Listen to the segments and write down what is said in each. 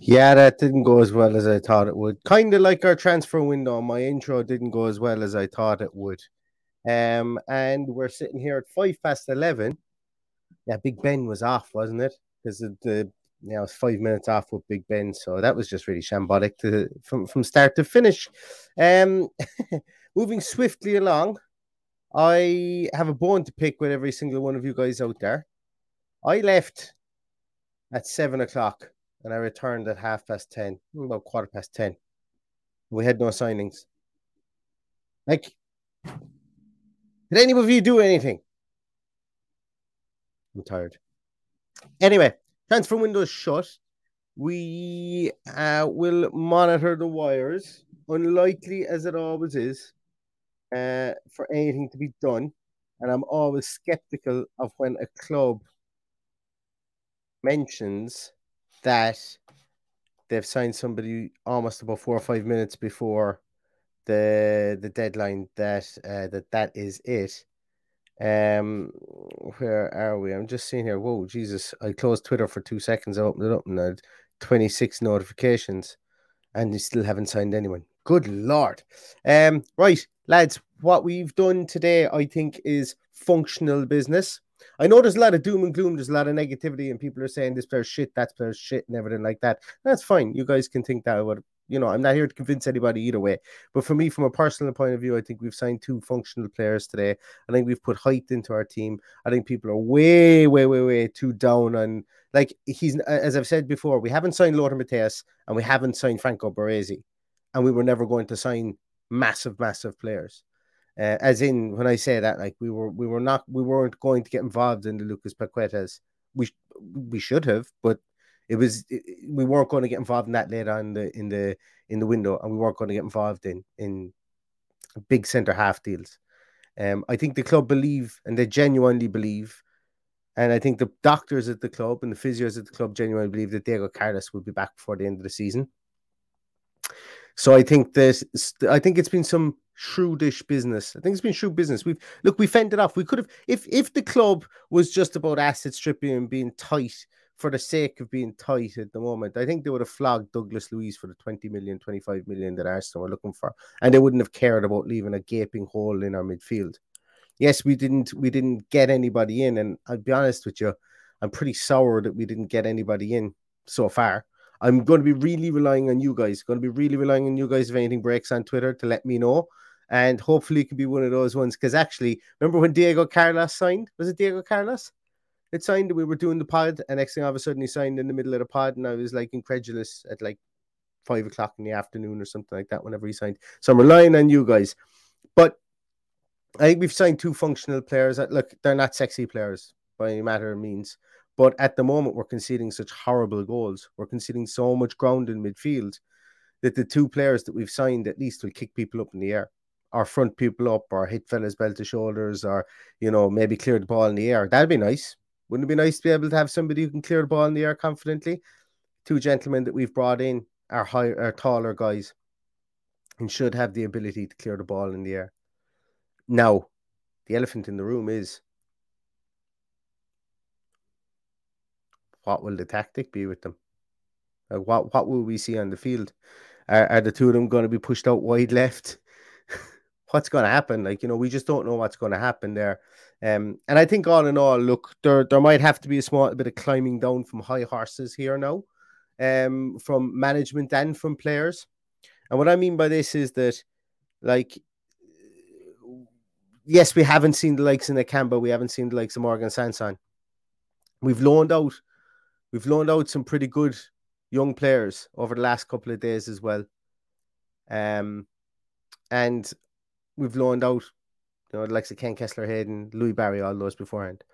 Yeah, that didn't go as well as I thought it would. Kind of like our transfer window. My intro didn't go as well as I thought it would. Um, and we're sitting here at five past eleven. Yeah, Big Ben was off, wasn't it? Because the you know, five minutes off with Big Ben, so that was just really shambolic to from from start to finish. Um, moving swiftly along, I have a bone to pick with every single one of you guys out there. I left at seven o'clock and I returned at half past 10, about quarter past 10. We had no signings. Like, did any of you do anything? I'm tired. Anyway, transfer window shut. We uh, will monitor the wires, unlikely as it always is, uh, for anything to be done. And I'm always skeptical of when a club mentions that they've signed somebody almost about four or five minutes before the the deadline that uh, that that is it. Um, where are we? I'm just seeing here. Whoa, Jesus! I closed Twitter for two seconds. I opened it up and I had 26 notifications, and you still haven't signed anyone. Good lord! Um, right, lads, what we've done today, I think, is functional business. I know there's a lot of doom and gloom, there's a lot of negativity, and people are saying this player's shit, that player's shit, and everything like that. That's fine. You guys can think that. What you know, I'm not here to convince anybody either way. But for me, from a personal point of view, I think we've signed two functional players today. I think we've put height into our team. I think people are way, way, way, way too down on like he's as I've said before, we haven't signed Lothar Matthäus and we haven't signed Franco Baresi, and we were never going to sign massive, massive players. Uh, as in, when I say that, like we were, we were not, we weren't going to get involved in the Lucas Paquetas. We we should have, but it was it, we weren't going to get involved in that later on in the in the in the window, and we weren't going to get involved in in big centre half deals. Um, I think the club believe, and they genuinely believe, and I think the doctors at the club and the physios at the club genuinely believe that Diego Carlos will be back before the end of the season. So I think this, I think it's been some shrewdish business. I think it's been shrewd business. We've look, we fended off. We could have, if if the club was just about asset stripping and being tight for the sake of being tight at the moment, I think they would have flogged Douglas Luiz for the 20 million, 25 million that Arsenal were looking for, and they wouldn't have cared about leaving a gaping hole in our midfield. Yes, we didn't we didn't get anybody in, and I'll be honest with you, I'm pretty sour that we didn't get anybody in so far. I'm going to be really relying on you guys. Going to be really relying on you guys if anything breaks on Twitter to let me know. And hopefully it can be one of those ones. Because actually, remember when Diego Carlos signed? Was it Diego Carlos? It signed, we were doing the pod, and next thing all of a sudden he signed in the middle of the pod, and I was like incredulous at like five o'clock in the afternoon or something like that whenever he signed. So I'm relying on you guys. But I think we've signed two functional players. That, Look, they're not sexy players. by any matter of means. But at the moment, we're conceding such horrible goals. We're conceding so much ground in midfield that the two players that we've signed at least will kick people up in the air or front people up or hit fellas belt to shoulders or, you know, maybe clear the ball in the air. That'd be nice. Wouldn't it be nice to be able to have somebody who can clear the ball in the air confidently? Two gentlemen that we've brought in are higher, are taller guys and should have the ability to clear the ball in the air. Now, the elephant in the room is what will the tactic be with them? Like what what will we see on the field? Are, are the two of them going to be pushed out wide left? what's going to happen? Like you know, we just don't know what's going to happen there. Um, and I think all in all, look, there there might have to be a small bit of climbing down from high horses here now, um, from management and from players. And what I mean by this is that, like, yes, we haven't seen the likes in Nakamba, we haven't seen the likes of Morgan Sanson. We've loaned out, we've loaned out some pretty good young players over the last couple of days as well. Um, and we've loaned out, you know, the likes of Ken Kessler Hayden, Louie Barry, all those beforehand.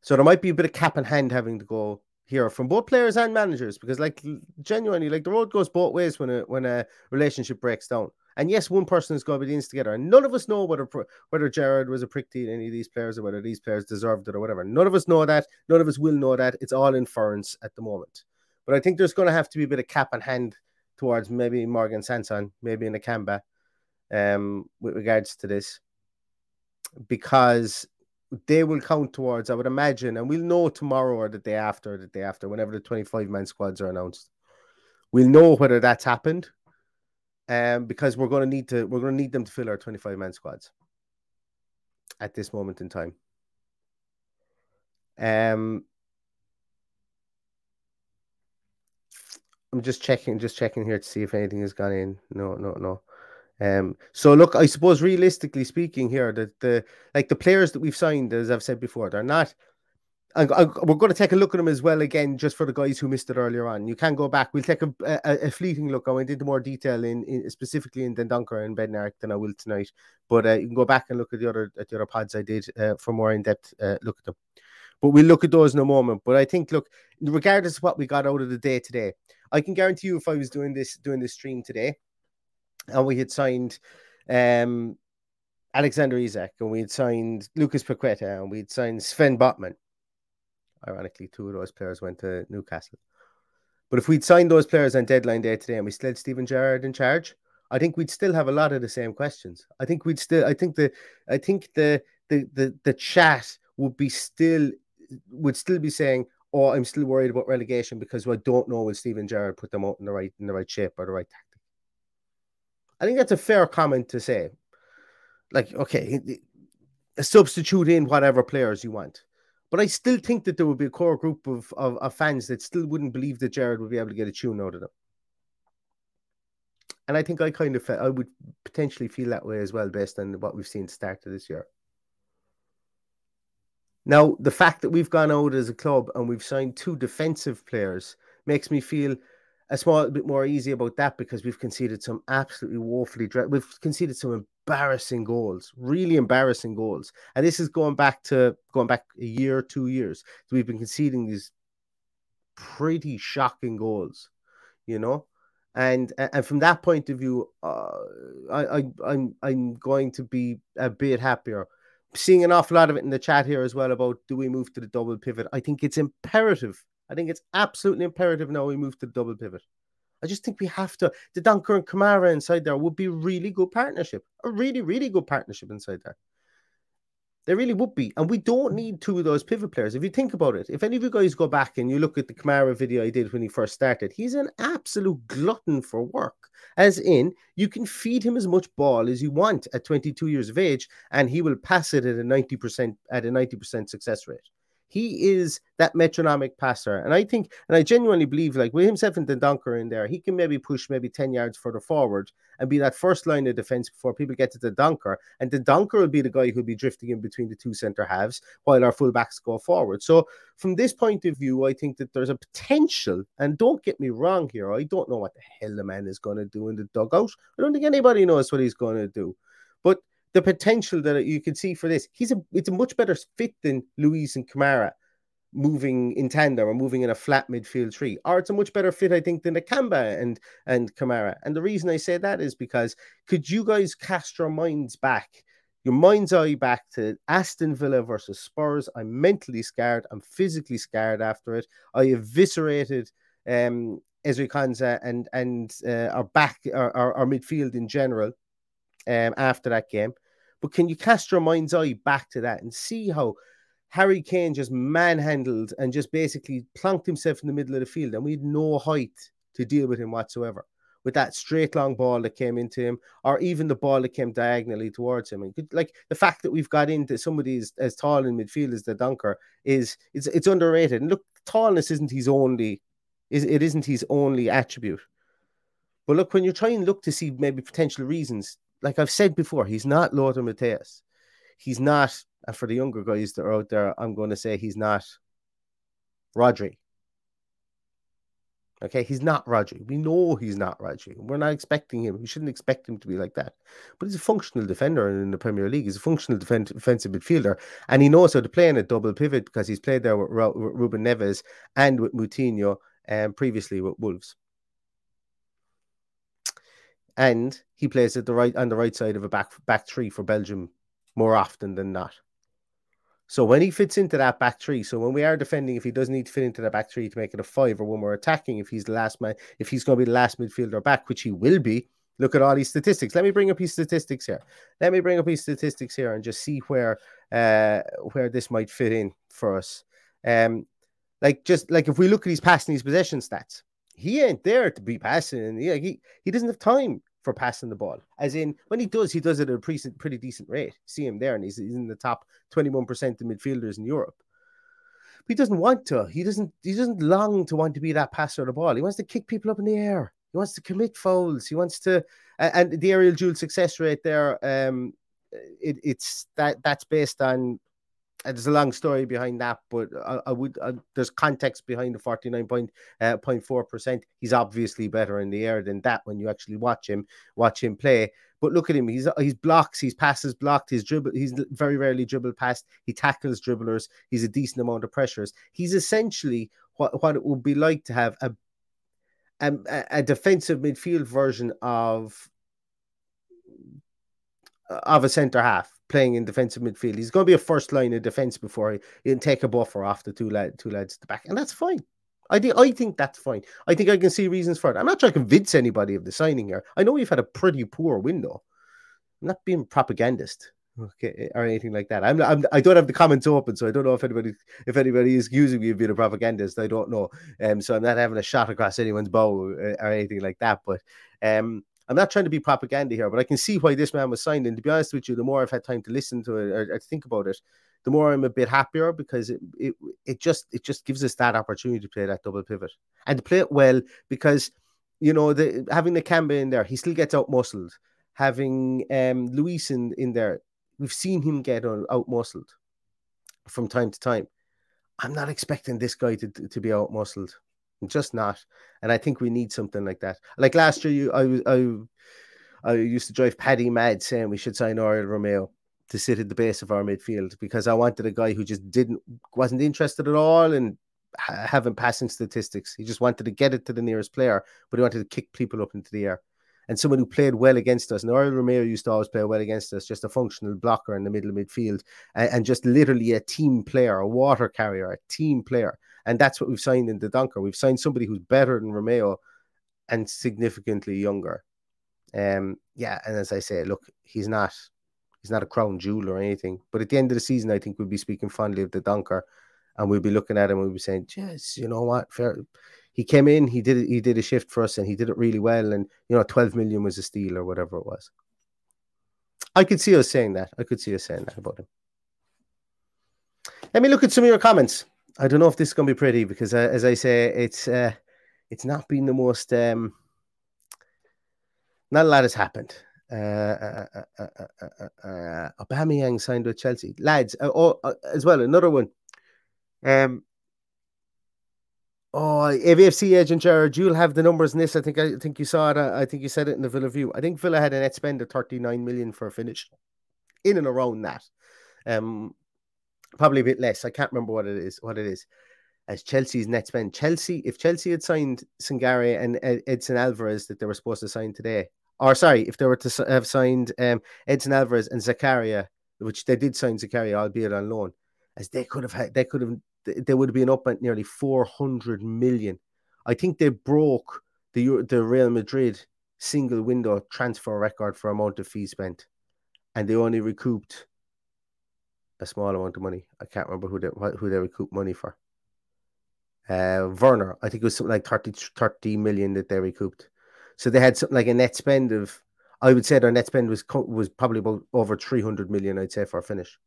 So there might be a bit of cap in hand having to go here from both players and managers because, like, genuinely, like the road goes both ways when a when a relationship breaks down. And yes, one person is going to be the instigator, and none of us know whether whether Gerrard was a prick to any of these players or whether these players deserved it or whatever. None of us know that. None of us will know that. It's all inference at the moment. But I think there's going to have to be a bit of cap in hand towards maybe Morgan Sanson, maybe Nakamba, um, with regards to this, because they will count towards, I would imagine, and we'll know tomorrow or the day after, the day after, whenever the 25 man squads are announced. We'll know whether that's happened. Um, because we're gonna need to we're gonna need them to fill our 25 man squads at this moment in time. Um I'm just checking, just checking here to see if anything has gone in. No, no, no. Um, so look, I suppose realistically speaking, here that the like the players that we've signed, as I've said before, they're not. I, I, we're going to take a look at them as well again, just for the guys who missed it earlier on. You can go back. We'll take a, a, a fleeting look. I went into more detail in, in specifically in Dendoncker and Bednarek than I will tonight. But uh, you can go back and look at the other at the other pods I did uh, for more in depth uh, look at them. But we'll look at those in a moment. But I think, look, regardless of what we got out of the day today, I can guarantee you if I was doing this doing this stream today, and we had signed um, Alexander Isak and we had signed Lucas Paqueta and we had signed Sven Botman. Ironically, two of those players went to Newcastle. But if we'd signed those players on deadline day today and we still had Steven Gerrard in charge, I think we'd still have a lot of the same questions. I think we'd still I think the I think the the the, the chat would be still would still be saying, oh, I'm still worried about relegation because I don't know will Steven Gerrard put them out in the right in the right shape or the right tactic. I think that's a fair comment to say. Like, okay, substitute in whatever players you want. But I still think that there would be a core group of, of, of fans that still wouldn't believe that Gerrard would be able to get a tune out of them. And I think I kind of felt, I would potentially feel that way as well based on what we've seen start of this year. Now, the fact that we've gone out as a club and we've signed two defensive players makes me feel a small bit more easy about that because we've conceded some absolutely woefully we've conceded some embarrassing goals, really embarrassing goals. And this is going back to going back a year, two years. So we've been conceding these pretty shocking goals, you know. And and from that point of view, uh, I, I I'm I'm going to be a bit happier seeing an awful lot of it in the chat here as well about do we move to the double pivot? I think it's imperative. I think it's absolutely imperative now we move to double pivot. I just think we have to. Dendoncker and Kamara inside there would be really good partnership, a really, really good partnership inside there. They really would be. And we don't need two of those pivot players. If you think about it, if any of you guys go back and you look at the Kamara video I did when he first started, he's an absolute glutton for work. As in, you can feed him as much ball as you want at 22 years of age, and he will pass it at a 90% at a 90% success rate. He is that metronomic passer. And I think, and I genuinely believe, like with himself and Dendoncker in there, he can maybe push maybe 10 yards further forward and be that first line of defense before people get to Dendoncker. And Dendoncker will be the guy who'll be drifting in between the two centre halves while our fullbacks go forward. So, from this point of view, I think that there's a potential, and don't get me wrong here, I don't know what the hell the man is going to do in the dugout. I don't think anybody knows what he's going to do. But the potential that you can see for this, he's a it's a much better fit than Luiz and Kamara moving in tandem or moving in a flat midfield tree. Or it's a much better fit, I think, than Nakamba and and Kamara. And the reason I say that is because could you guys cast your minds back, your mind's eye back to Aston Villa versus Spurs? I'm mentally scarred. I'm physically scarred after it. I eviscerated um Ezri Konsa and and uh, our back our, our, our midfield in general um after that game. But can you cast your mind's eye back to that and see how Harry Kane just manhandled and just basically plunked himself in the middle of the field, and we had no height to deal with him whatsoever. With that straight long ball that came into him, or even the ball that came diagonally towards him, and like the fact that we've got into somebody as, as tall in midfield as Dendoncker is it's it's underrated. And look, tallness isn't his only is it isn't his only attribute. But look, when you're trying to look to see maybe potential reasons, like I've said before, he's not Lothar Matthäus. He's not, and for the younger guys that are out there, I'm going to say he's not Rodri. Okay, he's not Rodri. We know he's not Rodri. We're not expecting him. We shouldn't expect him to be like that. But he's a functional defender in the Premier League. He's a functional defend- defensive midfielder, and he knows how to play in a double pivot because he's played there with, Ru- with Ruben Neves and with Moutinho, and um, previously with Wolves and he plays at the right on the right side of a back back three for Belgium more often than not. So when he fits into that back three, so when we are defending, if he does need to fit into that back three to make it a five, or when we're attacking, if he's the last man, if he's going to be the last midfielder back, which he will be, look at all these statistics. Let me bring up his statistics here. Let me bring up his statistics here and just see where uh where this might fit in for us. Um, like just like if we look at his passing, his possession stats, he ain't there to be passing. And yeah, he, he doesn't have time for passing the ball. As in, when he does, he does it at a pretty, pretty decent rate. See him there, and he's, he's in the top 21% of midfielders in Europe. But he doesn't want to. He doesn't. He doesn't long to want to be that passer of the ball. He wants to kick people up in the air. He wants to commit fouls. He wants to, and the aerial duel success rate there. Um, it, it's that that's based on there's a long story behind that, but I, I would there's context behind the 49.4 uh, percent. He's obviously better in the air than that when you actually watch him watch him play. But look at him; he's he's blocks, he's passes blocked, he's dribble, he's very rarely dribble past. He tackles dribblers. He's a decent amount of pressures. He's essentially what what it would be like to have a a, a defensive midfield version of of a centre half playing in defensive midfield. He's going to be a first line of defense before he, he can take a buffer off the two lad, two lads at the back, and that's fine. I think I think that's fine. I think I can see reasons for it. I'm not trying to convince anybody of the signing here. I know we've had a pretty poor window. I'm not being propagandist, okay, or anything like that. I'm, I'm I don't have the comments open, so I don't know if anybody if anybody is accusing me of being a propagandist. I don't know, um, so I'm not having a shot across anyone's bow uh, or anything like that. But um, I'm not trying to be propaganda here, but I can see why this man was signed. And to be honest with you, the more I've had time to listen to it or, or think about it, the more I'm a bit happier because it, it it just it just gives us that opportunity to play that double pivot and to play it well because you know the having Nakamba in there, he still gets out muscled. Having um Luiz in, in there, we've seen him get out muscled from time to time. I'm not expecting this guy to, to be out muscled just not. And I think we need something like that. Like last year, you I I I used to drive Paddy mad saying we should sign Oriol Romeu to sit at the base of our midfield because I wanted a guy who just didn't wasn't interested at all in having passing statistics. He just wanted to get it to the nearest player, but he wanted to kick people up into the air. And someone who played well against us. And Oriol Romeu used to always play well against us, just a functional blocker in the middle of midfield and, and just literally a team player, a water carrier, a team player. And that's what we've signed in Dendoncker. We've signed somebody who's better than Romeu and significantly younger. Um, yeah, and as I say, look, he's not he's not a crown jewel or anything. But at the end of the season, I think we'll be speaking fondly of Dendoncker, and we'll be looking at him. and We'll be saying, "Yes, you know what? Fair." He came in, he did he did a shift for us, and he did it really well. And you know, twelve million was a steal or whatever it was. I could see us saying that. I could see us saying that about him. Let me look at some of your comments. I don't know if this is going to be pretty because, uh, as I say, it's uh, it's not been the most. Um, not a lot has happened. Uh, uh, uh, uh, uh, uh, uh Aubameyang signed with Chelsea, lads. Uh, oh, uh, as well, another one. Um. Oh, AVFC agent Jared, you'll have the numbers in this. I think I think you saw it. I think you said it in the Villa View. I think Villa had a net spend of 39 million for a finish, in and around that. Um, probably a bit less. I can't remember what it is. What it is. As Chelsea's net spend, Chelsea, if Chelsea had signed Sangare and Edson Alvarez that they were supposed to sign today, or sorry, if they were to have signed um, Edson Alvarez and Zakaria, which they did sign Zakaria, albeit on loan, as they could have had, they could have, they would have been up at nearly 400 million. I think they broke the the Real Madrid single window transfer record for amount of fees spent, and they only recouped a small amount of money. I can't remember who they who they recouped money for. Uh, Werner, I think it was something like 30, 30 million that they recouped. So they had something like a net spend of, I would say their net spend was was probably about over 300 million, I'd say, for a finish.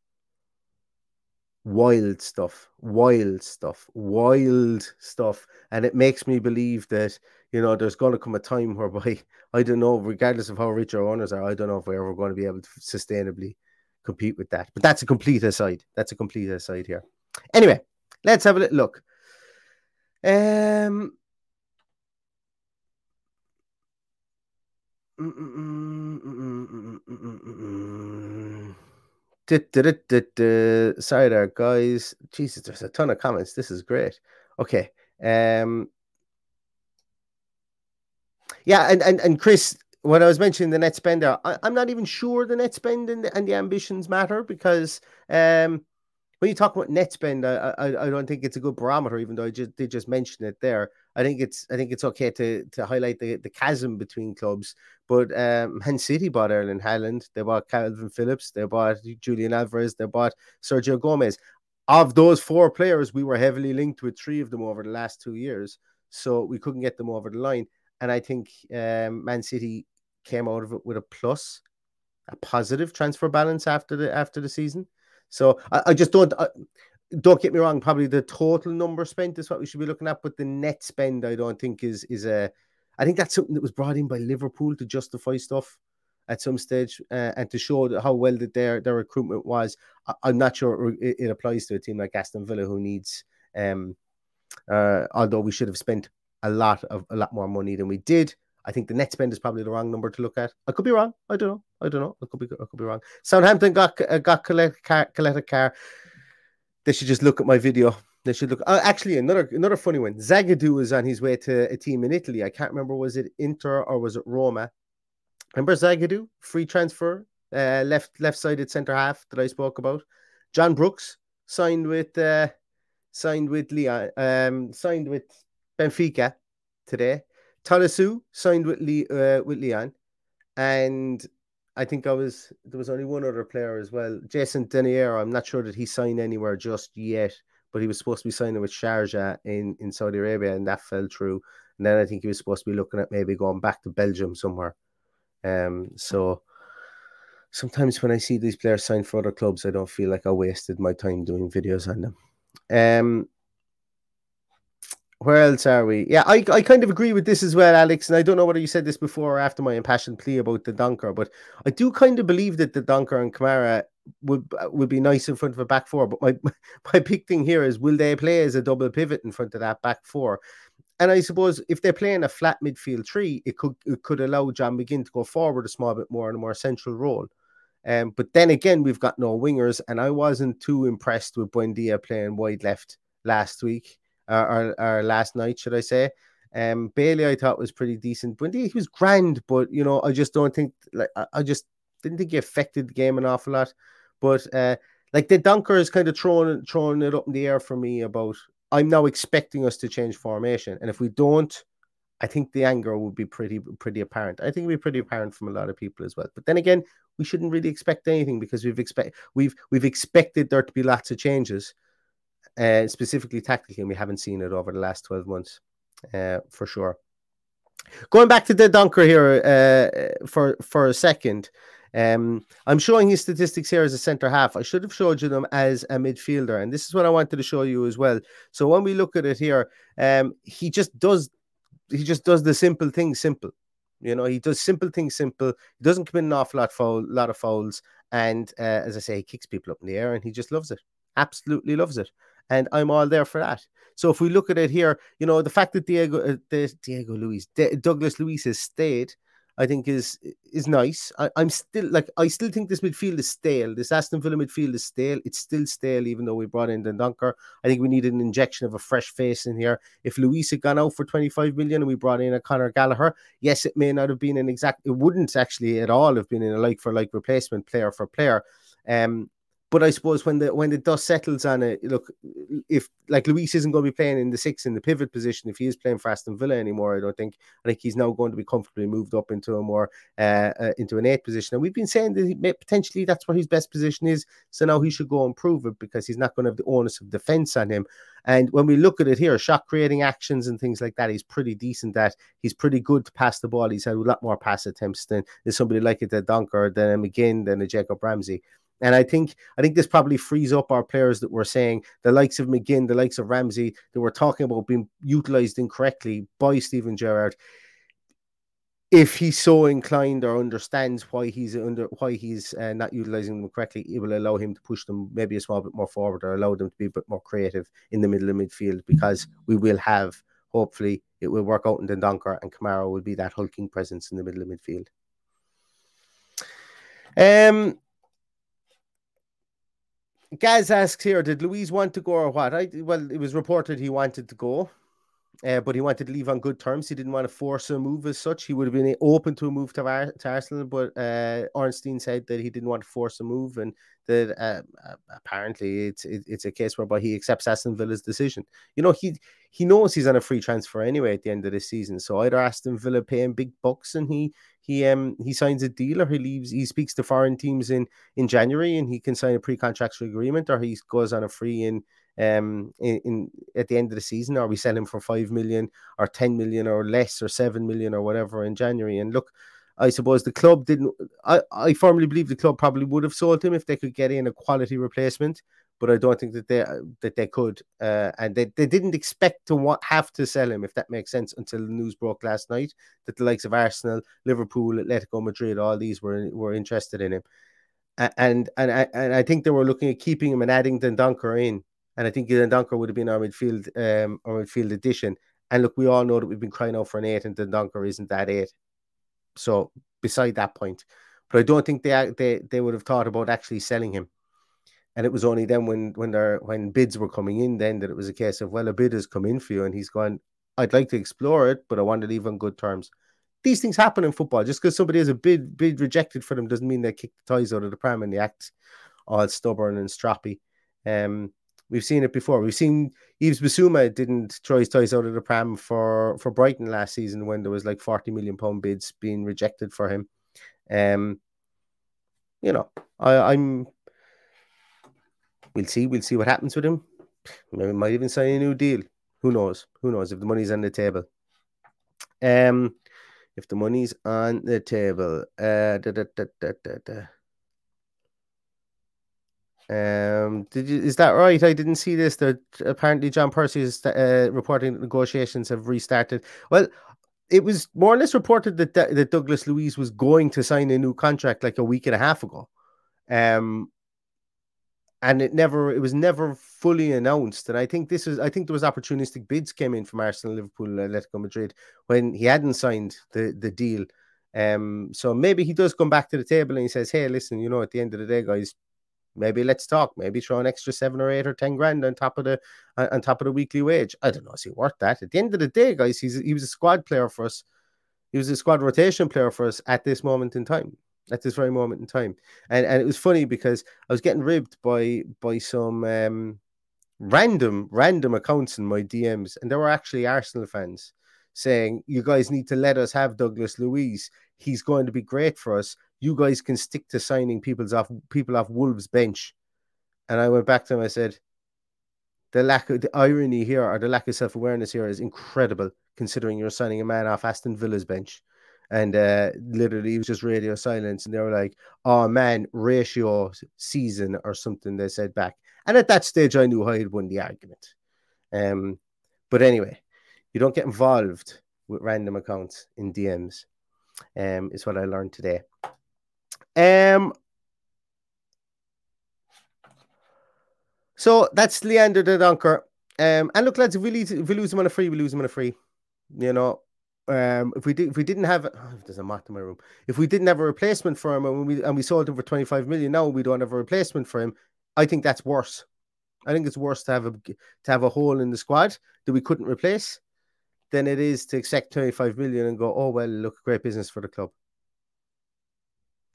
Wild stuff, wild stuff, wild stuff. And it makes me believe that, you know, there's going to come a time whereby, I don't know, regardless of how rich our owners are, I don't know if we're ever going to be able to sustainably compete with that. But that's a complete aside. That's a complete aside here. Anyway, let's have a little look. Um, Sorry there, guys. Jesus, there's a ton of comments. This is great. Okay. Um, yeah, and, and, and Chris, when I was mentioning the net spender, I, am not even sure the net spend and the, and the ambitions matter because um, when you talk about net spend, I, I, I don't think it's a good barometer, even though I just did just mention it there. I think it's I think it's okay to to highlight the, the chasm between clubs. But um, Man City bought Erling Haaland, they bought Kalvin Phillips, they bought Julian Alvarez, they bought Sergio Gomez. Of those four players, we were heavily linked with three of them over the last two years, so we couldn't get them over the line. And I think um, Man City came out of it with a plus, a positive transfer balance after the after the season. So I, I just don't. I, don't get me wrong. Probably the total number spent is what we should be looking at, but the net spend, I don't think is is a. I think that's something that was brought in by Liverpool to justify stuff at some stage uh, and to show how well that their their recruitment was. I, am not sure it, it, applies to a team like Aston Villa who needs. Um, uh, although we should have spent a lot of a lot more money than we did. I think the net spend is probably the wrong number to look at. I could be wrong. I don't know. I don't know. I could be. I could be wrong. Southampton got uh, got Caleta-Car. Coletta Car. They should just look at my video. They should look. Uh, actually, another another funny one. Zagadou is on his way to a team in Italy. I can't remember was it Inter or was it Roma. Remember Zagadou, free transfer, uh, left left sided centre half that I spoke about. John Brooks signed with uh, signed with Leon, um, signed with Benfica today. Tolisso signed with Lee, uh, with Leon, and I think I was there was only one other player as well, Jason Denayer. I'm not sure that he signed anywhere just yet, but he was supposed to be signing with Sharjah in in Saudi Arabia, and that fell through. And then I think he was supposed to be looking at maybe going back to Belgium somewhere. Um, so sometimes when I see these players sign for other clubs, I don't feel like I wasted my time doing videos on them. Um, where else are we? Yeah, I, I kind of agree with this as well, Alex. And I don't know whether you said this before or after my impassioned plea about Dendoncker, but I do kind of believe that Dendoncker and Kamara would would be nice in front of a back four. But my my big thing here is will they play as a double pivot in front of that back four? And I suppose if they're playing a flat midfield three, it could it could allow John McGinn to go forward a small bit more in a more central role. Um, but then again, we've got no wingers, and I wasn't too impressed with Buendia playing wide left last week or, or, last night, should I say. Um, Bailey, I thought was pretty decent. But he was grand, but you know, I just don't think like I, I just didn't think he affected the game an awful lot. But uh, like Dendoncker is kind of throwing throwing it up in the air for me about I'm now expecting us to change formation, and if we don't, I think the anger would be pretty pretty apparent. I think it'd be pretty apparent from a lot of people as well. But then again, we shouldn't really expect anything because we've expect we've we've expected there to be lots of changes uh, specifically tactically, and we haven't seen it over the last 12 months uh, for sure. Going back to Dendoncker here uh, for, for a second, um, I'm showing his statistics here as a centre half. I should have showed you them as a midfielder, and this is what I wanted to show you as well. So when we look at it here, um, he just does he just does the simple things simple. You know, he does simple things simple. He doesn't commit an awful lot foul, lot of fouls, and uh, as I say, he kicks people up in the air, and he just loves it. Absolutely loves it and I'm all there for that. So if we look at it here, you know, the fact that Diego, uh, the, Diego Luis, Douglas Luiz has stayed, I think is is nice. I, am still like I still think this midfield is stale. This Aston Villa midfield is stale. It's still stale, even though we brought in Dendoncker. I think we need an injection of a fresh face in here. If Luiz had gone out for 25 million and we brought in a Conor Gallagher, yes, it may not have been an exact. It wouldn't actually at all have been in a like for like replacement player for player. Um, but I suppose when the when the dust settles on it, look, if like Luiz isn't going to be playing in the six in the pivot position, if he is playing for Aston Villa anymore, I don't think. I think he's now going to be comfortably moved up into a more uh, uh, into an eight position. And we've been saying that may, potentially that's where his best position is. So now he should go and prove it because he's not going to have the onus of defence on him. And when we look at it here, shot creating actions and things like that, he's pretty decent at. He's pretty good to pass the ball. He's had a lot more pass attempts than, than somebody like it, Donker, than McGinn, than a Jacob Ramsey. And I think I think this probably frees up our players that were saying the likes of McGinn, the likes of Ramsey, that were talking about being utilized incorrectly by Steven Gerrard. If he's so inclined or understands why he's under why he's uh, not utilizing them correctly, it will allow him to push them maybe a small bit more forward or allow them to be a bit more creative in the middle of midfield because we will have hopefully it will work out in Dendoncker and Kamara will be that hulking presence in the middle of midfield. Um, Gaz asks here, did Luiz want to go or what? I well, it was reported he wanted to go, uh, but he wanted to leave on good terms. He didn't want to force a move as such. He would have been open to a move to, Ar- to Arsenal, but uh, Ornstein said that he didn't want to force a move, and that uh, apparently it's it, it's a case whereby he accepts Aston Villa's decision. You know, he he knows he's on a free transfer anyway at the end of the season. So either Aston Villa pay him big bucks and he he um he signs a deal or he leaves he speaks to foreign teams in in January and he can sign a pre-contractual agreement or he goes on a free in um in, in at the end of the season or we sell him for 5 million or 10 million or less or 7 million or whatever in January. And look I suppose the club didn't I, I firmly believe the club probably would have sold him if they could get in a quality replacement but I don't think that they that they could, uh, and they, they didn't expect to want, have to sell him, if that makes sense, until the news broke last night that the likes of Arsenal, Liverpool, Atletico Madrid, all these were were interested in him, and and I and I think they were looking at keeping him and adding Dendoncker in, and I think Dendoncker would have been our midfield um our midfield addition. And look, we all know that we've been crying out for an eight, and Dendoncker isn't that eight. So beside that point, but I don't think they they they would have thought about actually selling him and it was only then when when there when bids were coming in then that it was a case of well a bid has come in for you and he's gone I'd like to explore it but I want to leave on good terms. These things happen in football. Just because somebody has a bid bid rejected for them doesn't mean they kick the ties out of the pram and they act all stubborn and stroppy. Um, we've seen it before. We've seen Yves Bissouma didn't throw his ties out of the pram for for Brighton last season when there was like forty million pound bids being rejected for him. Um, you know, I, I'm we'll see. We'll see what happens with him. Maybe might even sign a new deal. Who knows? Who knows if the money's on the table? Um, if the money's on the table, uh, da, da, da, da, da, da. Um, did you, is that right? I didn't see this. That apparently John Percy is uh, reporting that negotiations have restarted. Well, it was more or less reported that that Douglas Luiz was going to sign a new contract like a week and a half ago. Um, and it never it was never fully announced. And I think this is I think there was opportunistic bids came in from Arsenal, Liverpool, Atletico Madrid when he hadn't signed the the deal. Um, so maybe he does come back to the table and he says, "Hey, listen, you know, at the end of the day, guys, maybe let's talk. Maybe throw an extra seven or eight or ten grand on top of the on top of the weekly wage. I don't know, is he worth that? At the end of the day, guys, he's he was a squad player for us. He was a squad rotation player for us at this moment in time at this very moment in time. And and it was funny because I was getting ribbed by by some um, random random accounts in my DMs, and there were actually Arsenal fans saying, "You guys need to let us have Douglas Luiz. He's going to be great for us. You guys can stick to signing people's off people off Wolves bench." And I went back to him. I said, "The lack of the irony here, or the lack of self awareness here, is incredible, considering you're signing a man off Aston Villa's bench." And uh, literally it was just radio silence and they were like oh man ratio season or something they said back and at that stage i knew i had won the argument. Um but anyway you don't get involved with random accounts in dms um is what i learned today. Um so that's Leander Dendoncker. Um and look lads if we, lose, if we lose him on a free we lose him on a free you know um, if we did, if we didn't have, oh, there's a mat in my room. If we didn't have a replacement for him, and we and we sold him for 25 million, now we don't have a replacement for him. I think that's worse. I think it's worse to have a to have a hole in the squad that we couldn't replace than it is to accept 25 million and go, oh well, look, great business for the club.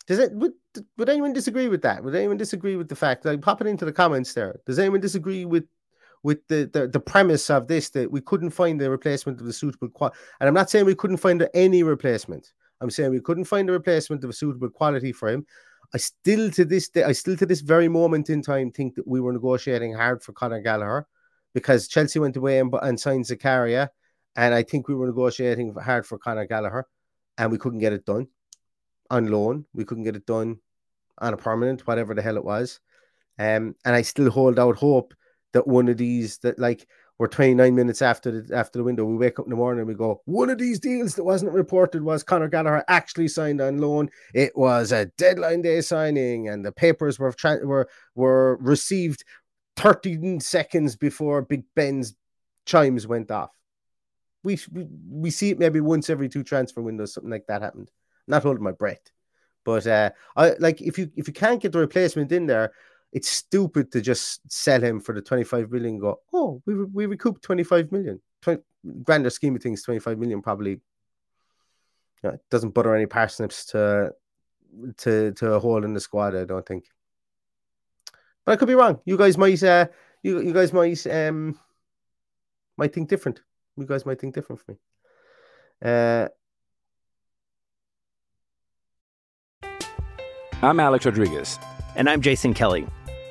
Does it would would anyone disagree with that? Would anyone disagree with the fact like pop it into the comments there? Does anyone disagree with with the, the, the premise of this that we couldn't find a replacement of a suitable quality? And I'm not saying we couldn't find any replacement. I'm saying we couldn't find a replacement of a suitable quality for him. I still to this day, I still to this very moment in time think that we were negotiating hard for Conor Gallagher because Chelsea went away and, and signed Zakaria, and I think we were negotiating hard for Conor Gallagher, and we couldn't get it done on loan. We couldn't get it done on a permanent, whatever the hell it was. Um, and I still hold out hope that one of these that like we're 29 minutes after the after the window, we wake up in the morning and we go, one of these deals that wasn't reported was Conor Gallagher actually signed on loan. It was a deadline day signing, and the papers were tra- were were received 13 seconds before Big Ben's chimes went off. We, we we see it maybe once every two transfer windows, something like that happened not holding my breath. But uh, I like if you if you can't get the replacement in there, it's stupid to just sell him for the 25 million. go, oh, we we recouped 25 million. 20, grander scheme of things, 25 million probably you know, doesn't butter any parsnips to to to a hole in the squad. I don't think, but I could be wrong. You guys might uh, you you guys might um might think different. You guys might think different for me. Uh, I'm Alex Rodriguez. And I'm Jason Kelly.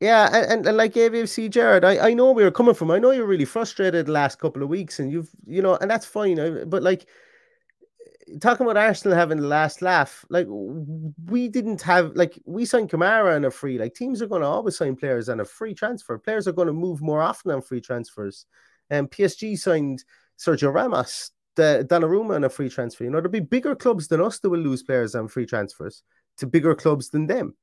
Yeah, and, and, and like AVFC Jared, I, I know we were coming from. I know you're really frustrated the last couple of weeks, and you've you know, and that's fine. But like talking about Arsenal having the last laugh, like we didn't have like we signed Kamara on a free. Like teams are going to always sign players on a free transfer. Players are going to move more often on free transfers. Um, and PSG signed Sergio Ramos, the Donnarumma on a free transfer. You know, there'll be bigger clubs than us that will lose players on free transfers to bigger clubs than them.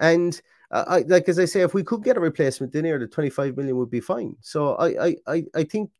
And I like as I say, if we could get a replacement in here, the 25 million would be fine. So I I I think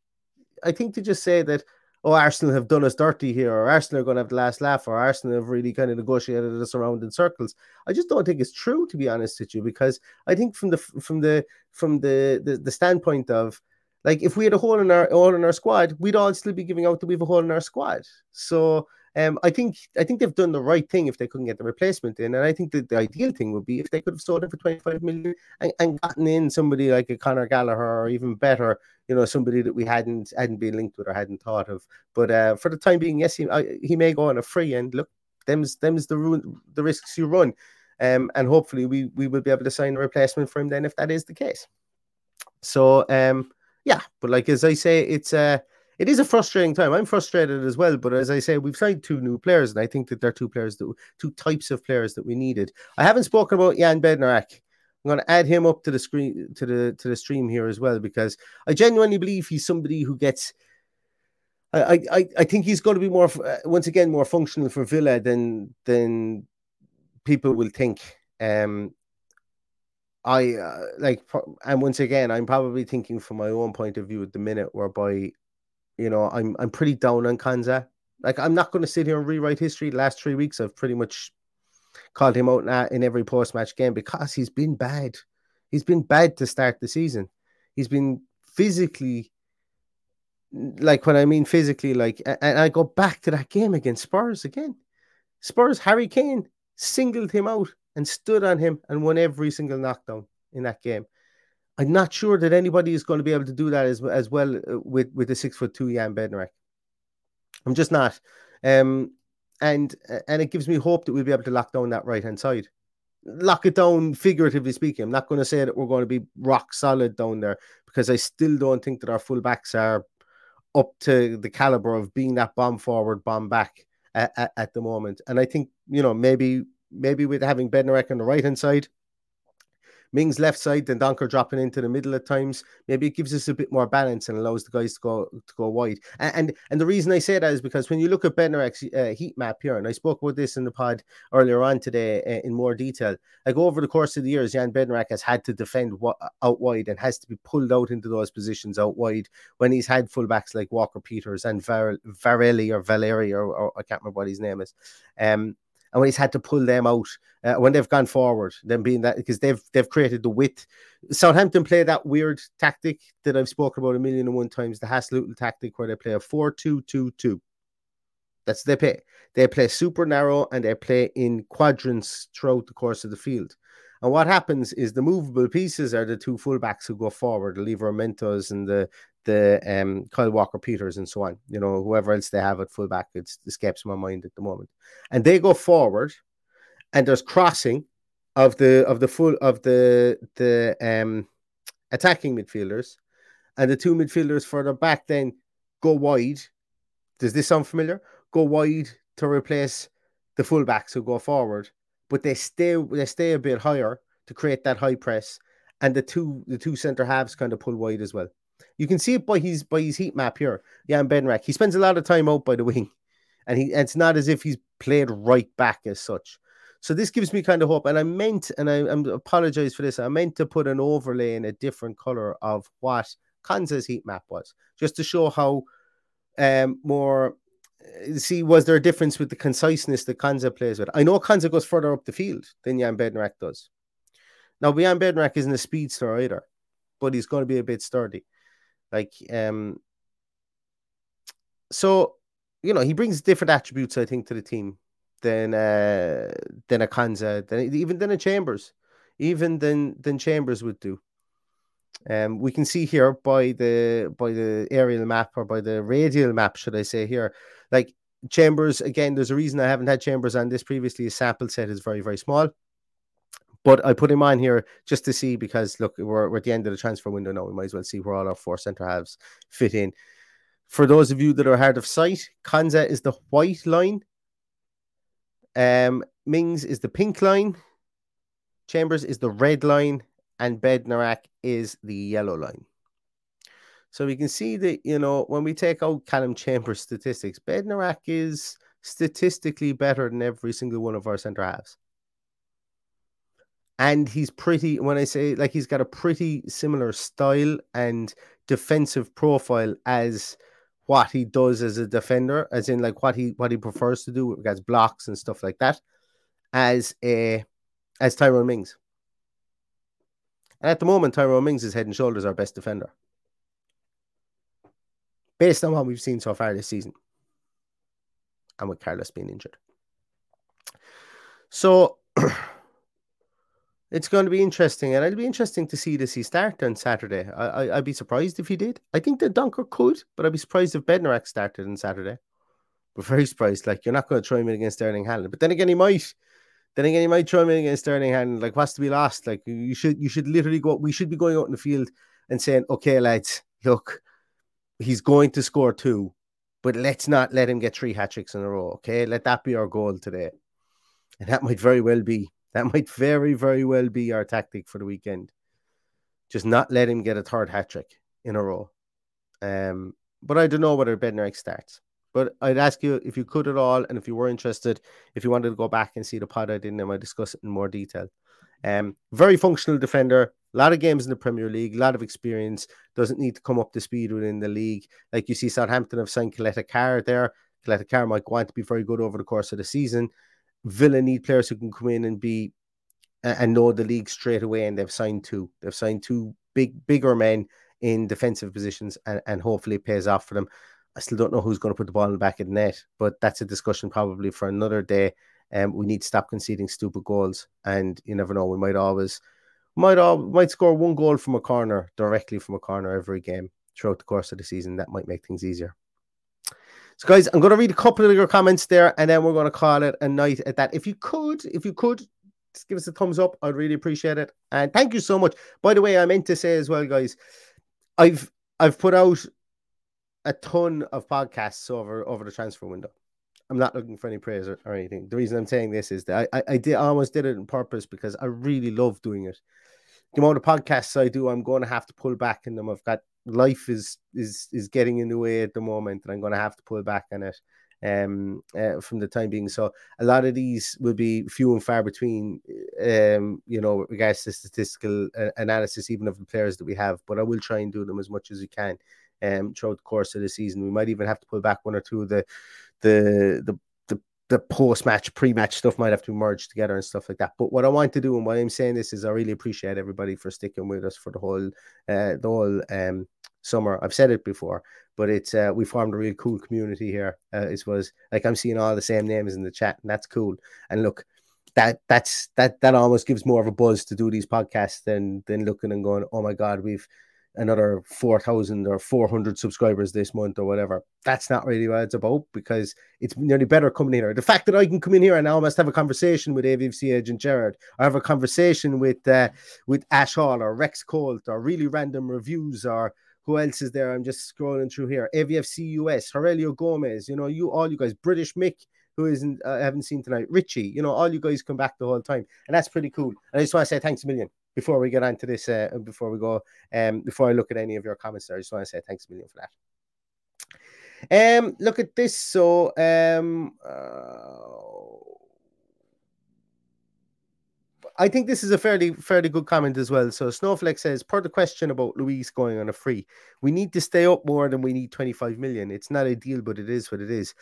I think to just say that oh Arsenal have done us dirty here, or Arsenal are going to have the last laugh, or Arsenal have really kind of negotiated us around in circles. I just don't think it's true, to be honest with you, because I think from the from the from the the, the standpoint of like if we had a hole in our hole in our squad, we'd all still be giving out that we have a hole in our squad. So um, I think I think they've done the right thing if they couldn't get the replacement in, and I think that the ideal thing would be if they could have sold him for twenty five million and, and gotten in somebody like a Conor Gallagher or even better, you know, somebody that we hadn't hadn't been linked with or hadn't thought of. But uh, for the time being, yes, he I, he may go on a free, and look, them's them's the ruin, the risks you run, um, and hopefully we we will be able to sign a replacement for him then if that is the case. So um, yeah, but like as I say, it's uh it is a frustrating time. I'm frustrated as well, but as I say, we've signed two new players, and I think that they're two players that two types of players that we needed. I haven't spoken about Jan Bednarek. I'm going to add him up to the screen to the to the stream here as well because I genuinely believe he's somebody who gets. I I I think he's going to be more uh, once again more functional for Villa than than people will think. Um, I uh, like, and once again, I'm probably thinking from my own point of view at the minute, whereby you know, I'm I'm pretty down on Konsa. Like I'm not going to sit here and rewrite history. The last three weeks, I've pretty much called him out in, every post match game because he's been bad. He's been bad to start the season. He's been physically, like when I mean physically, like, and I go back to that game against Spurs again. Spurs, Harry Kane singled him out and stood on him and won every single knockdown in that game. I'm not sure that anybody is going to be able to do that as as well uh, with with the six foot two Jan Bednarek. I'm just not, um, and and it gives me hope that we'll be able to lock down that right hand side, lock it down figuratively speaking. I'm not going to say that we're going to be rock solid down there because I still don't think that our fullbacks are up to the caliber of being that bomb forward, bomb back at, at, at the moment. And I think you know maybe maybe with having Bednarek on the right hand side Mings left side, Dendoncker dropping into the middle at times. Maybe it gives us a bit more balance and allows the guys to go to go wide. And and, and the reason I say that is because when you look at Bednarek's uh, heat map here, and I spoke about this in the pod earlier on today uh, in more detail. Like over the course of the years, Jan Bednarek has had to defend wa- out wide and has to be pulled out into those positions out wide when he's had fullbacks like Walker Peters and Var- Varelli or Valeri or, or I can't remember what his name is. Um, and when he's had to pull them out uh, when they've gone forward, them being that because they've they've created the width. Southampton play that weird tactic that I've spoken about a million and one times, the Hasenhüttl tactic, where they play a four-two-two-two. That's they play. They play super narrow and they play in quadrants throughout the course of the field. And what happens is the movable pieces are the two fullbacks who go forward, the Livramento and the the um, Kyle Walker Peters and so on. You know, whoever else they have at fullback, it escapes my mind at the moment. And they go forward, and there's crossing of the of the full of the the um attacking midfielders, and the two midfielders further back then go wide. Does this sound familiar? Go wide to replace the fullbacks who go forward, but they stay they stay a bit higher to create that high press, and the two the two centre halves kind of pull wide as well. You can see it by his by his heat map here. Jan Bednarek. He spends a lot of time out by the wing, and he it's not as if he's played right back as such. So this gives me kind of hope. And I meant, and I, I apologize for this. I meant to put an overlay in a different color of what Konsa's heat map was, just to show how um more. Uh, see, was there a difference with the conciseness that Konsa plays with? I know Konsa goes further up the field than Jan Bednarek does. Now, Jan Bednarek isn't a speedster either, but he's going to be a bit sturdy. Like, um, so you know, he brings different attributes, I think, to the team than uh than a Konsa, than even than a Chambers, even than than Chambers would do. Um, we can see here by the by the aerial map or by the radial map, should I say here, like Chambers again. There's a reason I haven't had Chambers on this previously. His sample set is very very small. But I put him on here just to see because look, we're, we're at the end of the transfer window now. We might as well see where all our four centre halves fit in. For those of you that are hard of sight, Konsa is the white line. Um, Mings is the pink line. Chambers is the red line, and Bednarek is the yellow line. So we can see that you know when we take out Callum Chambers statistics, Bednarek is statistically better than every single one of our centre halves and he's pretty when i say like he's got a pretty similar style and defensive profile as what he does as a defender as in like what he what he prefers to do with regards blocks and stuff like that as a as Tyrone Mings. And at the moment Tyrone Mings is head and shoulders our best defender. Based on what we've seen so far this season. And with Carlos being injured. So It's going to be interesting, and it'll be interesting to see does he start on Saturday. I, I would be surprised if he did. I think that Dendoncker could, but I'd be surprised if Bednarek started on Saturday. But very surprised. Like you're not going to try him in against Erling Haaland, but then again he might. Then again he might try him in against Erling Haaland. Like what's to be lost? Like you should you should literally go. We should be going out in the field and saying, okay, lads, look, he's going to score two, but let's not let him get three hat tricks in a row. Okay, let that be our goal today, and that might very well be that might very, very well be our tactic for the weekend. Just not let him get a third hat trick in a row. Um, but I don't know whether Bednarek starts. But I'd ask you if you could at all, and if you were interested, if you wanted to go back and see the pod I did, I discuss it in more detail. Um, very functional defender, a lot of games in the Premier League, a lot of experience, doesn't need to come up to speed within the league. Like you see, Southampton have signed Caleta Car there. Caleta Car might on to be very good over the course of the season. Villa need players who can come in and be and know the league straight away. And they've signed two. They've signed two big, bigger men in defensive positions, and, and hopefully it pays off for them. I still don't know who's going to put the ball in the back of the net, but that's a discussion probably for another day. Um, we need to stop conceding stupid goals, and you never know. We might always might all might score one goal from a corner directly from a corner every game throughout the course of the season. That might make things easier. So, guys, I'm going to read a couple of your comments there, and then we're going to call it a night at that. If you could, if you could, just give us a thumbs up. I'd really appreciate it. And thank you so much. By the way, I meant to say as well, guys, I've I've put out a ton of podcasts over over the transfer window. I'm not looking for any praise or, or anything. The reason I'm saying this is that I, I, I did almost did it on purpose because I really love doing it. The amount of podcasts I do, I'm going to have to pull back in them. I've got life is is is getting in the way at the moment, and I'm going to have to pull back on it um uh, from the time being. So a lot of these will be few and far between, um, you know, regards to statistical uh, analysis, even of the players that we have. But I will try and do them as much as we can um throughout the course of the season. We might even have to pull back one or two of the the the the, post match, pre match stuff might have to merge together and stuff like that. But what I want to do and why I'm saying this is I really appreciate everybody for sticking with us for the whole uh, the whole um summer. I've said it before, but it's uh, we formed a really cool community here. Uh, it was like I'm seeing all the same names in the chat, and that's cool. And look, that that's that that almost gives more of a buzz to do these podcasts than than looking and going, oh my god, we've another 4,000 or 400 subscribers this month or whatever. That's not really what it's about because it's nearly better coming here. The fact that I can come in here and I almost have a conversation with AVFC agent Jared, or have a conversation with uh, with Ash Hall or Rex Colt or really random reviews or who else is there? I'm just scrolling through here. AVFC US, Aurelio Gomez, you know, you all you guys, British Mick, who isn't uh, I haven't seen tonight, Richie, you know, all you guys come back the whole time, and that's pretty cool. And I just want to say thanks a million before we get on to this, uh, before we go, um, before I look at any of your comments there. I just want to say thanks a million for that. Um, look at this. So, um, uh, I think this is a fairly fairly good comment as well. So Snowflake says, per the question about Luiz going on a free, we need to stay up more than we need 25 million. It's not ideal, but it is what it is.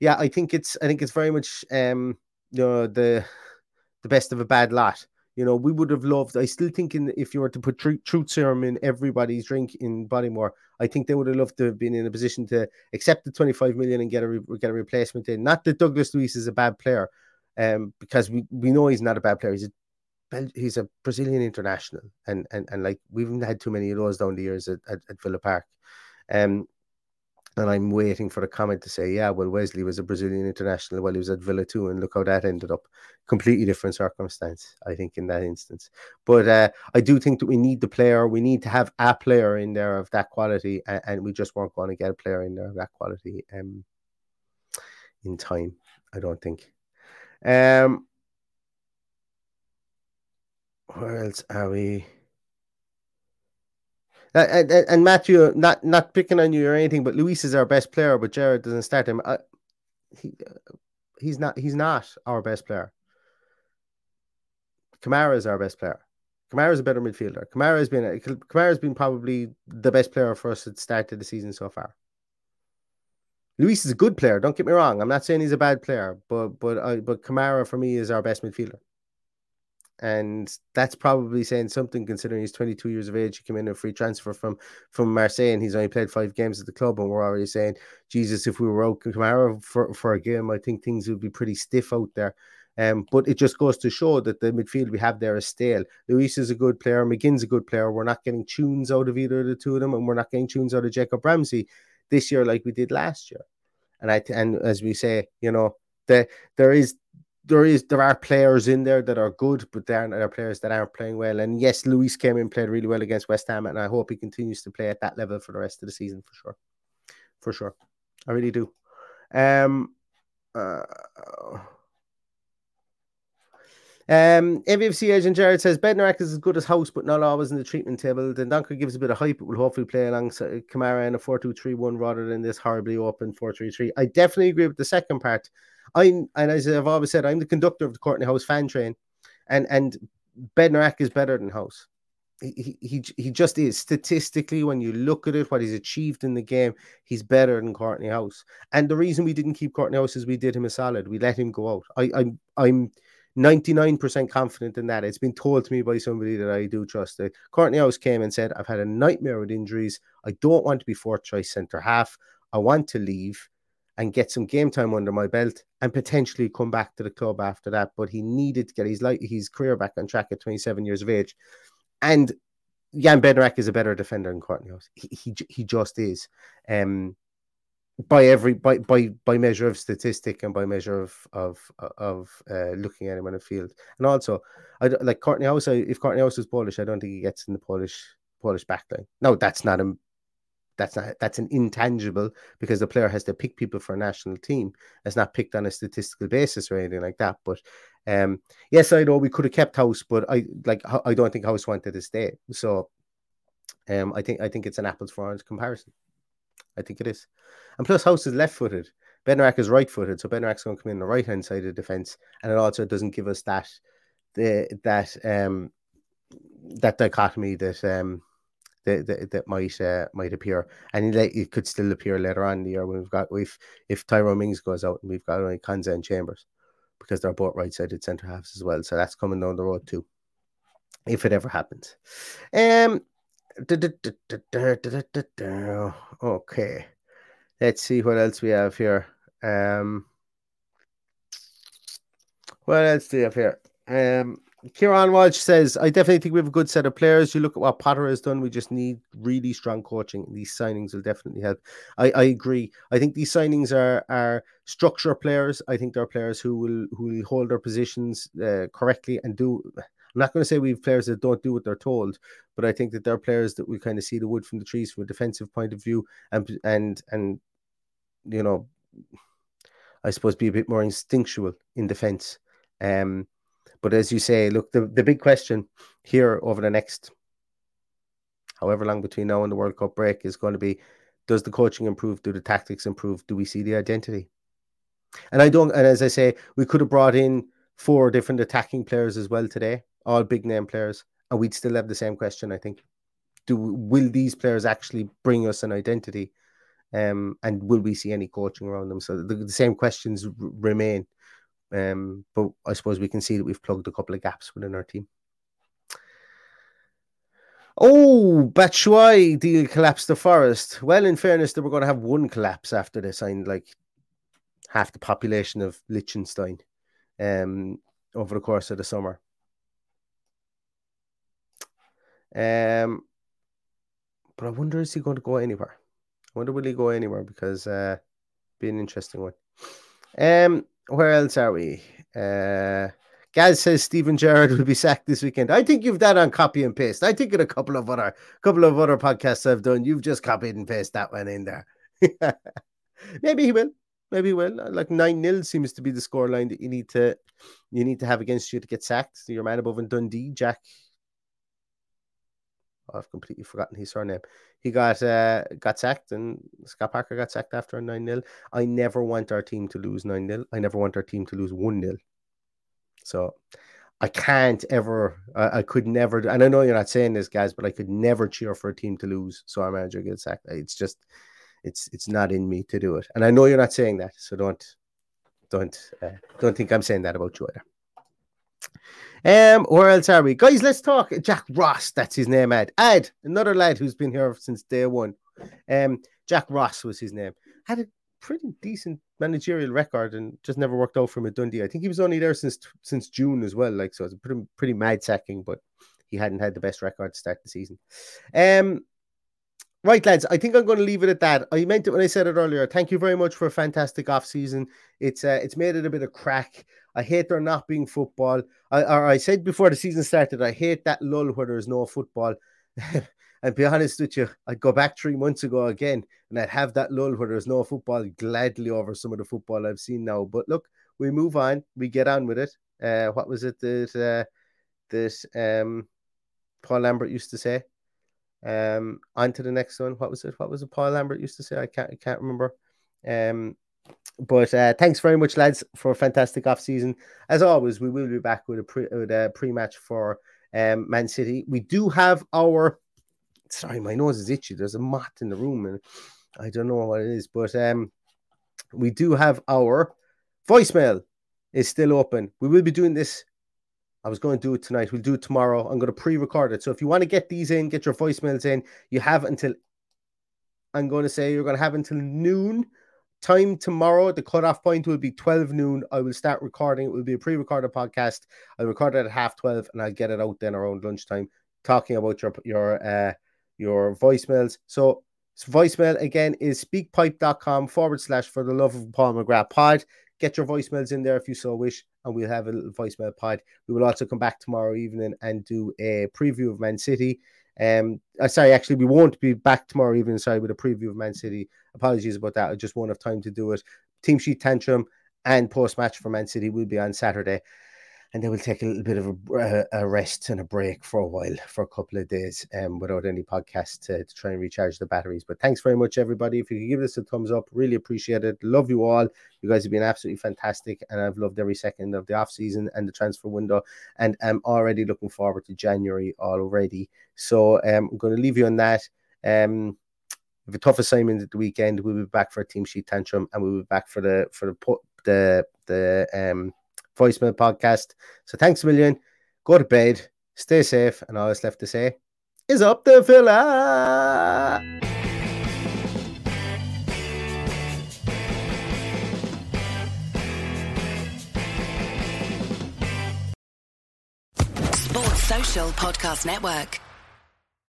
Yeah, I think it's I think it's very much um you know the the best of a bad lot. You know, we would have loved. I still think in, if you were to put tr- truth serum in everybody's drink in Bodymore, I think they would have loved to have been in a position to accept the 25 million and get a re- get a replacement in. Not that Douglas Luiz is a bad player, um, because we, we know he's not a bad player. He's a he's a Brazilian international, and and and like we haven't had too many of those down the years at, at, at Villa Park. Um, and I'm waiting for a comment to say, yeah, well, Wesley was a Brazilian international while he was at Villa too, and look how that ended up. Completely different circumstance, I think, in that instance. But uh, I do think that we need the player. We need to have a player in there of that quality, and, and we just weren't going to get a player in there of that quality um, in time. I don't think. Um, where else are we? And, and, Matthew, not not picking on you or anything, but Luiz is our best player, but Gerrard doesn't start him. He, he's not. He's not our best player. Kamara is our best player. Kamara is a better midfielder. Kamara has been Kamara has been probably the best player for us at the start of the season so far. Luiz is a good player. Don't get me wrong. I'm not saying he's a bad player, but but uh, but Kamara for me is our best midfielder and that's probably saying something considering he's 22 years of age. He came in a free transfer from from Marseille, and he's only played five games at the club. And we're already saying, Jesus, if we were out Kamara for, for a game, I think things would be pretty stiff out there. Um, but it just goes to show that the midfield we have there is stale. Luiz is a good player, McGinn's a good player. We're not getting tunes out of either of the two of them, and we're not getting tunes out of Jacob Ramsey this year like we did last year. And I and as we say, you know, the, there is there is there are players in there that are good, but there are players that aren't playing well. And yes, Luiz came in played really well against West Ham, and I hope he continues to play at that level for the rest of the season for sure, for sure. I really do. Um, uh, um, AVFC agent Jared says Bednarek is as good as Hause, but not always in the treatment table. Dendoncker gives a bit of hype, but will hopefully play alongside Kamara in a 4 2 3 1 rather than this horribly open 4 3 3. I definitely agree with the second part. I'm and as I've always said, I'm the conductor of the Kortney Hause fan train, and and Bednarek is better than Hause. He, he he just is statistically when you look at it, what he's achieved in the game, he's better than Kortney Hause. And the reason we didn't keep Kortney Hause is we did him a solid. We let him go out. I, I'm I'm 99% confident in that. It's been told to me by somebody that I do trust. That Kortney Hause came and said, I've had a nightmare with injuries. I don't want to be fourth choice centre half. I want to leave and get some game time under my belt and potentially come back to the club after that. But he needed to get his like his career back on track at 27 years of age. And Jan Bednarek is a better defender than Kortney Hause. He, he he just is. Um by every by by by measure of statistic and by measure of of of uh, looking at him on the field. And also, I like Kortney Hause. If Kortney Hause is Polish, I don't think he gets in the Polish Polish backline. No, that's not him that's not that's an intangible because the player has to pick people for a national team. It's not picked on a statistical basis or anything like that. But um, yes, I know we could have kept Hause, but I like I don't think Hause wanted to stay. So um, I think I think it's an apples for orange comparison. I think it is. And plus, Hause is left footed. Bednarek is right footed, so Bednarek's going to come in the right hand side of the defense, and it also doesn't give us that the that um that dichotomy that um that that, that might uh, might appear, and it could still appear later on in the year when we've got if if Tyrone Mings goes out and we've got only Konsa and Chambers because they're both right sided centre halves as well, so that's coming down the road too, if it ever happens. Um. Okay, let's see what else we have here. Um, what else do we have here? Um, Kieran Walsh says, I definitely think we have a good set of players. You look at what Potter has done, we just need really strong coaching. These signings will definitely help. I, I agree. I think these signings are are structure players. I think they're players who will who will hold their positions uh, correctly and do. I'm not going to say we have players that don't do what they're told, but I think that they're players that we kind of see the wood from the trees from a defensive point of view and and and you know, I suppose be a bit more instinctual in defense. Um, but as you say, look, the, the big question here over the next however long between now and the World Cup break is going to be does the coaching improve? Do the tactics improve? Do we see the identity? And I don't, and as I say, we could have brought in four different attacking players as well today, all big name players, and we'd still have the same question, I think. Do will these players actually bring us an identity? Um, and will we see any coaching around them? So the, the same questions r- remain. Um, but I suppose we can see that we've plugged a couple of gaps within our team. Oh, Batshuayi deal collapsed the forest. Well, in fairness, they were going to have one collapse after they signed like half the population of Liechtenstein um, over the course of the summer. Um, but I wonder is he going to go anywhere? I wonder will he go anywhere because uh, be an interesting one. Um, where else are we? Uh, Gaz says Steven Gerrard will be sacked this weekend. I think you've that on copy and paste. I think in a couple of other couple of other podcasts I've done, you've just copied and pasted that one in there. Maybe he will. Maybe he will. Like nine 0 seems to be the scoreline that you need to you need to have against you to get sacked. So your man above in Dundee, Jack. I've completely forgotten his surname. He got uh, got sacked, and Scott Parker got sacked after a 9 0. I never want our team to lose 9 0. I never want our team to lose 1 0. So I can't ever, I, I, could never, and I know you're not saying this, guys, but I could never cheer for a team to lose. So our manager gets sacked. It's just, it's it's not in me to do it. And I know you're not saying that. So don't, don't, uh, don't think I'm saying that about you either. Um, where else are we? Guys, let's talk. Jack Ross, that's his name, Ed. Another lad who's been here since day one. Um, Jack Ross was his name. Had a pretty decent managerial record and just never worked out for him at Dundee. I think he was only there since since June as well. Like so it's a pretty pretty mad sacking, but he hadn't had the best record to start the season. Um Right, lads, I think I'm going to leave it at that. I meant it when I said it earlier. Thank you very much for a fantastic off season. It's uh, it's made it a bit of crack. I hate there not being football. I, or I said before the season started, I hate that lull where there's no football. and be honest with you, I'd go back three months ago again and I'd have that lull where there's no football gladly over some of the football I've seen now. But look, we move on, we get on with it. Uh, what was it that uh, that um, Paul Lambert used to say? Um, on to the next one. What was it? What was it Paul Lambert used to say? I can't I can't remember. Um, but uh, thanks very much, lads, for a fantastic off season. As always, we will be back with a pre with a pre match for um, Man City. We do have our. Sorry, my nose is itchy. There's a moth in the room, and I don't know what it is, but um, we do have our voicemail is still open. We will be doing this I was going to do it tonight. We'll do it tomorrow. I'm going to pre-record it. So if you want to get these in, get your voicemails in, you have until I'm going to say you're going to have until noon time tomorrow. The cutoff point will be 12 noon. I will start recording. It will be a pre-recorded podcast. I'll record it at half 12 and I'll get it out then around lunchtime, talking about your your uh your voicemails. So voicemail again is speakpipe.com forward slash for the love of Paul McGrath pod. Get your voicemails in there if you so wish, and we'll have a little voicemail pod. We will also come back tomorrow evening and do a preview of Man City. Um, uh, sorry, actually, we won't be back tomorrow evening. Sorry, with a preview of Man City. Apologies about that. I just won't have time to do it. Team sheet tantrum and post match for Man City will be on Saturday and they will take a little bit of a, a, rest and a break for a while for a couple of days um, without any podcast to, to, try and recharge the batteries. But thanks very much, everybody. If you could give us a thumbs up, really appreciate it. Love you all. You guys have been absolutely fantastic, and I've loved every second of the off season and the transfer window. And I'm already looking forward to January already. So um, I'm going to leave you on that. Um, have a tough assignment at the weekend. We'll be back for a team sheet tantrum, and we'll be back for the for the the the um voicemail podcast. So thanks a million. Go to bed, stay safe, and all that's left to say is up the villa. Sports Social Podcast Network.